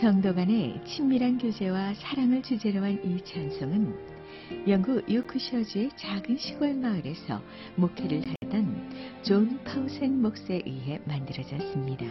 성도 간의 친밀한 교제와 사랑을 주제로 한 이 찬송은 영국 요크셔주의 작은 시골 마을에서 목회를 하던 존 파우셋 목사에 의해 만들어졌습니다.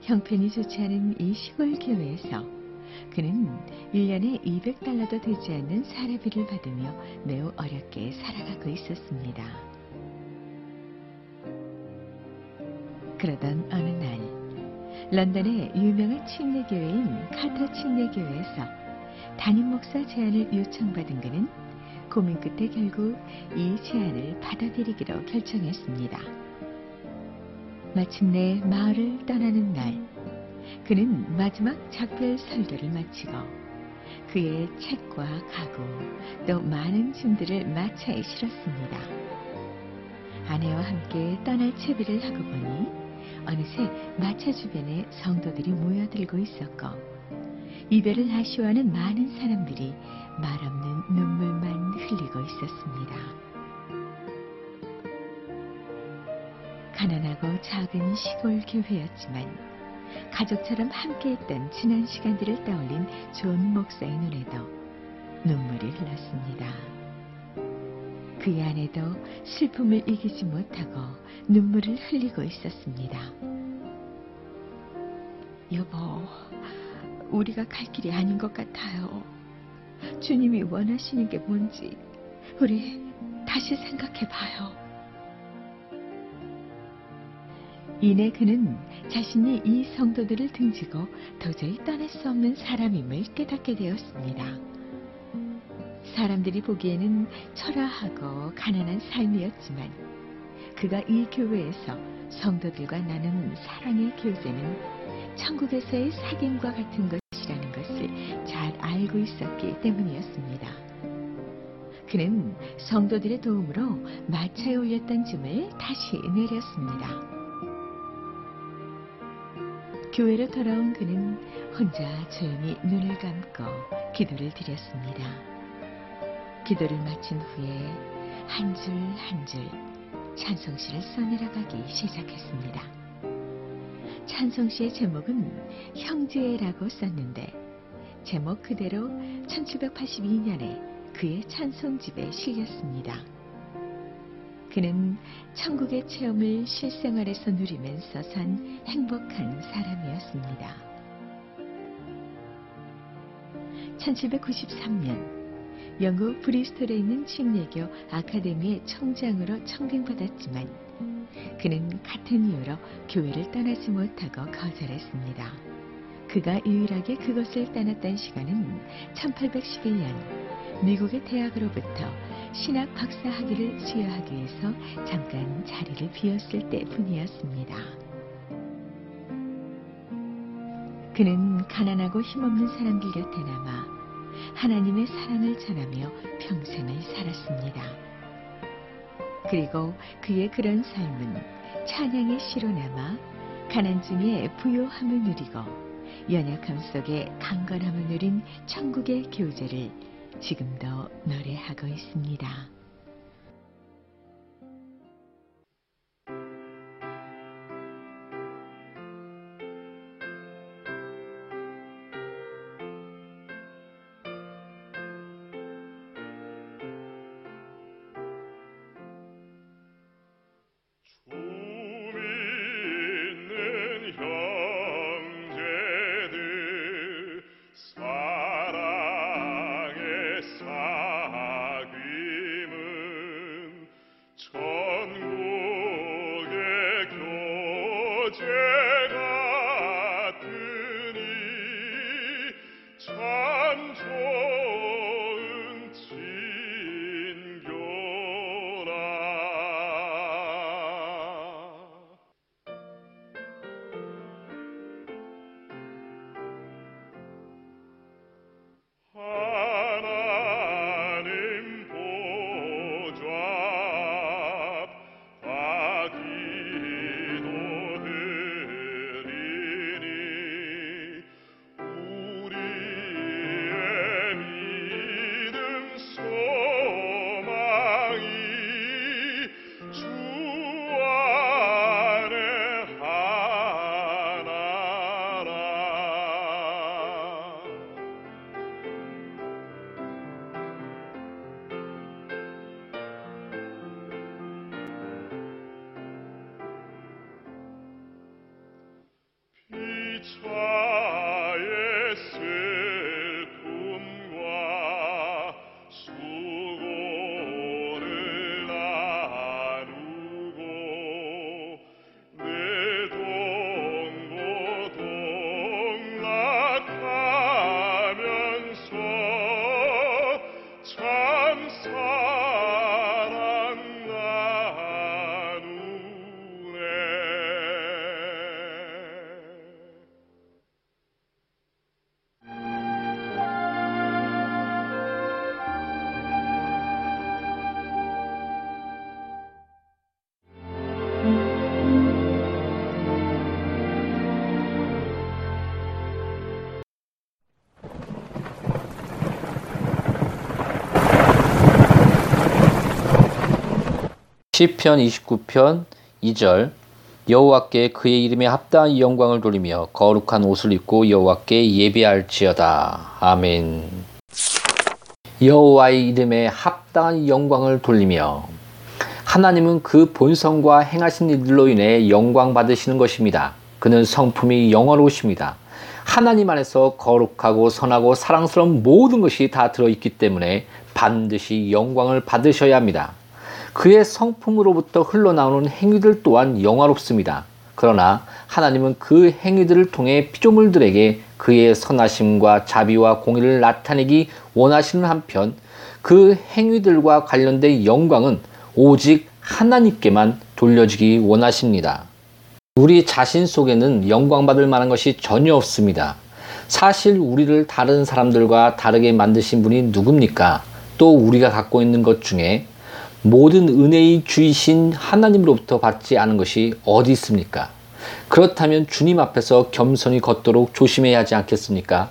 형편이 좋지 않은 이 시골 교회에서 그는 1년에 200달러도 되지 않는 사례비를 받으며 매우 어렵게 살아가고 있었습니다. 그러던 어느 날 런던의 유명한 침례교회인 카터 침례교회에서 담임 목사 제안을 요청받은 그는 고민 끝에 결국 이 제안을 받아들이기로 결정했습니다. 마침내 마을을 떠나는 날, 그는 마지막 작별 설교를 마치고 그의 책과 가구 또 많은 짐들을 마차에 실었습니다. 아내와 함께 떠날 채비를 하고 보니 어느새 마차 주변에 성도들이 모여들고 있었고 이별을 아쉬워하는 많은 사람들이 말없는 눈물만 흘리고 있었습니다. 가난하고 작은 시골 교회였지만 가족처럼 함께했던 지난 시간들을 떠올린 존 목사의 눈에도 눈물이 흘렀습니다. 그 안에도 슬픔을 이기지 못하고 눈물을 흘리고 있었습니다. 여보, 우리가 갈 길이 아닌 것 같아요. 주님이 원하시는 게 뭔지 우리 다시 생각해 봐요. 이내 그는 자신이 이 성도들을 등지고 도저히 떠날 수 없는 사람임을 깨닫게 되었습니다. 사람들이 보기에는 초라하고 가난한 삶이었지만 그가 이 교회에서 성도들과 나눈 사랑의 교제는 천국에서의 사귐과 같은 것이라는 것을 잘 알고 있었기 때문이었습니다. 그는 성도들의 도움으로 마차에 올렸던 짐을 다시 내렸습니다. 교회로 돌아온 그는 혼자 조용히 눈을 감고 기도를 드렸습니다. 기도를 마친 후에 한 줄 한 줄 찬송시를 써내려가기 시작했습니다. 찬송시의 제목은 형제라고 썼는데 제목 그대로 1782년에 그의 찬송집에 실렸습니다. 그는 천국의 체험을 실생활에서 누리면서 산 행복한 사람이었습니다. 1793년 영국 브리스톨에 있는 침례교 아카데미의 총장으로 청빙받았지만 그는 같은 이유로 교회를 떠나지 못하고 거절했습니다. 그가 유일하게 그것을 떠났던 시간은 1811년 미국의 대학으로부터 신학 박사 학위를 수여하기 위해서 잠깐 자리를 비웠을 때뿐이었습니다. 그는 가난하고 힘없는 사람들 곁에 남아 하나님의 사랑을 전하며 평생을 살았습니다. 그리고 그의 그런 삶은 찬양의 시로 남아 가난 중에 부요함을 누리고 연약함 속에 강건함을 누린 천국의 교제를 지금도 노래하고 있습니다. 시편 29편 2절 여호와께 그의 이름에 합당한 영광을 돌리며 거룩한 옷을 입고 여호와께 예배할지어다. 아멘. 여호와의 이름에 합당한 영광을 돌리며 하나님은 그 본성과 행하신 일들로 인해 영광 받으시는 것입니다. 그는 성품이 영원하십니다. 하나님 안에서 거룩하고 선하고 사랑스러운 모든 것이 다 들어있기 때문에 반드시 영광을 받으셔야 합니다. 그의 성품으로부터 흘러나오는 행위들 또한 영화롭습니다. 그러나 하나님은 그 행위들을 통해 피조물들에게 그의 선하심과 자비와 공의를 나타내기 원하시는 한편 그 행위들과 관련된 영광은 오직 하나님께만 돌려지기 원하십니다. 우리 자신 속에는 영광받을 만한 것이 전혀 없습니다. 사실 우리를 다른 사람들과 다르게 만드신 분이 누굽니까? 또 우리가 갖고 있는 것 중에 모든 은혜의 주이신 하나님으로부터 받지 않은 것이 어디 있습니까? 그렇다면 주님 앞에서 겸손히 걷도록 조심해야 하지 않겠습니까?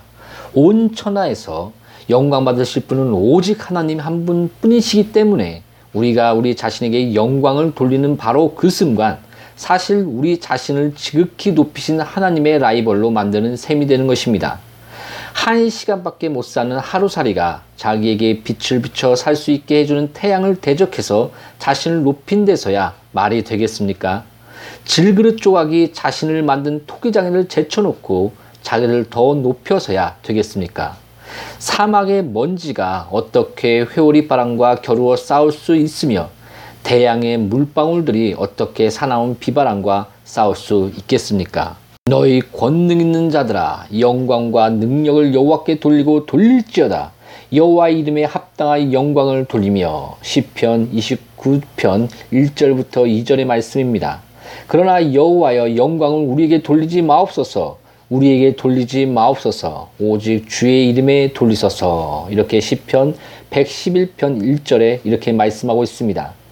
온 천하에서 영광 받으실 분은 오직 하나님 한 분뿐이시기 때문에 우리가 우리 자신에게 영광을 돌리는 바로 그 순간 사실 우리 자신을 지극히 높이신 하나님의 라이벌로 만드는 셈이 되는 것입니다. 한 시간밖에 못 사는 하루살이가 자기에게 빛을 비춰 살 수 있게 해주는 태양을 대적해서 자신을 높인 데서야 말이 되겠습니까? 질그릇 조각이 자신을 만든 토기장애를 제쳐놓고 자기를 더 높여서야 되겠습니까? 사막의 먼지가 어떻게 회오리 바람과 겨루어 싸울 수 있으며 태양의 물방울들이 어떻게 사나운 비바람과 싸울 수 있겠습니까? 너희 권능 있는 자들아 영광과 능력을 여호와께 돌리고 돌릴지어다 여호와 이름에 합당한 영광을 돌리며 시편 29편 1절부터 2절의 말씀입니다. 그러나 여호와여 영광을 우리에게 돌리지 마옵소서 우리에게 돌리지 마옵소서 오직 주의 이름에 돌리소서 이렇게 시편 111편 1절에 이렇게 말씀하고 있습니다.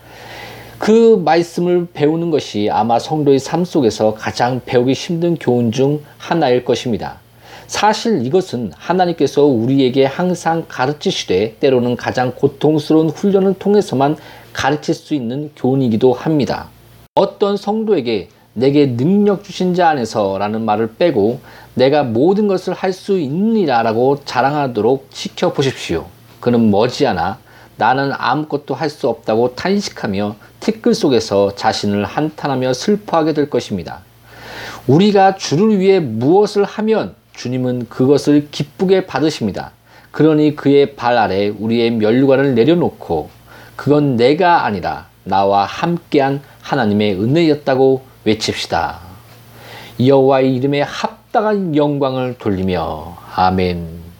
그 말씀을 배우는 것이 아마 성도의 삶 속에서 가장 배우기 힘든 교훈 중 하나일 것입니다. 사실 이것은 하나님께서 우리에게 항상 가르치시되 때로는 가장 고통스러운 훈련을 통해서만 가르칠 수 있는 교훈이기도 합니다. 어떤 성도에게 내게 능력 주신 자 안에서 라는 말을 빼고 내가 모든 것을 할 수 있느니라 라고 자랑하도록 시켜보십시오. 그는 머지않아 나는 아무것도 할 수 없다고 탄식하며 티끌 속에서 자신을 한탄하며 슬퍼하게 될 것입니다. 우리가 주를 위해 무엇을 하면 주님은 그것을 기쁘게 받으십니다. 그러니 그의 발 아래 우리의 면류관을 내려놓고 그건 내가 아니라 나와 함께한 하나님의 은혜였다고 외칩시다. 여호와의 이름에 합당한 영광을 돌리며 아멘.